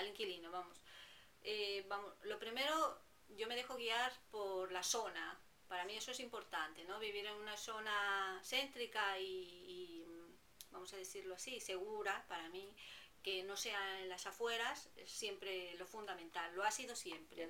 al inquilino, vamos. Eh, vamos. Lo primero, yo me dejo guiar por la zona. Para mí eso es importante, ¿no? Vivir en una zona céntrica y, y, vamos a decirlo así, segura para mí, que no sea en las afueras, es siempre lo fundamental, lo ha sido siempre.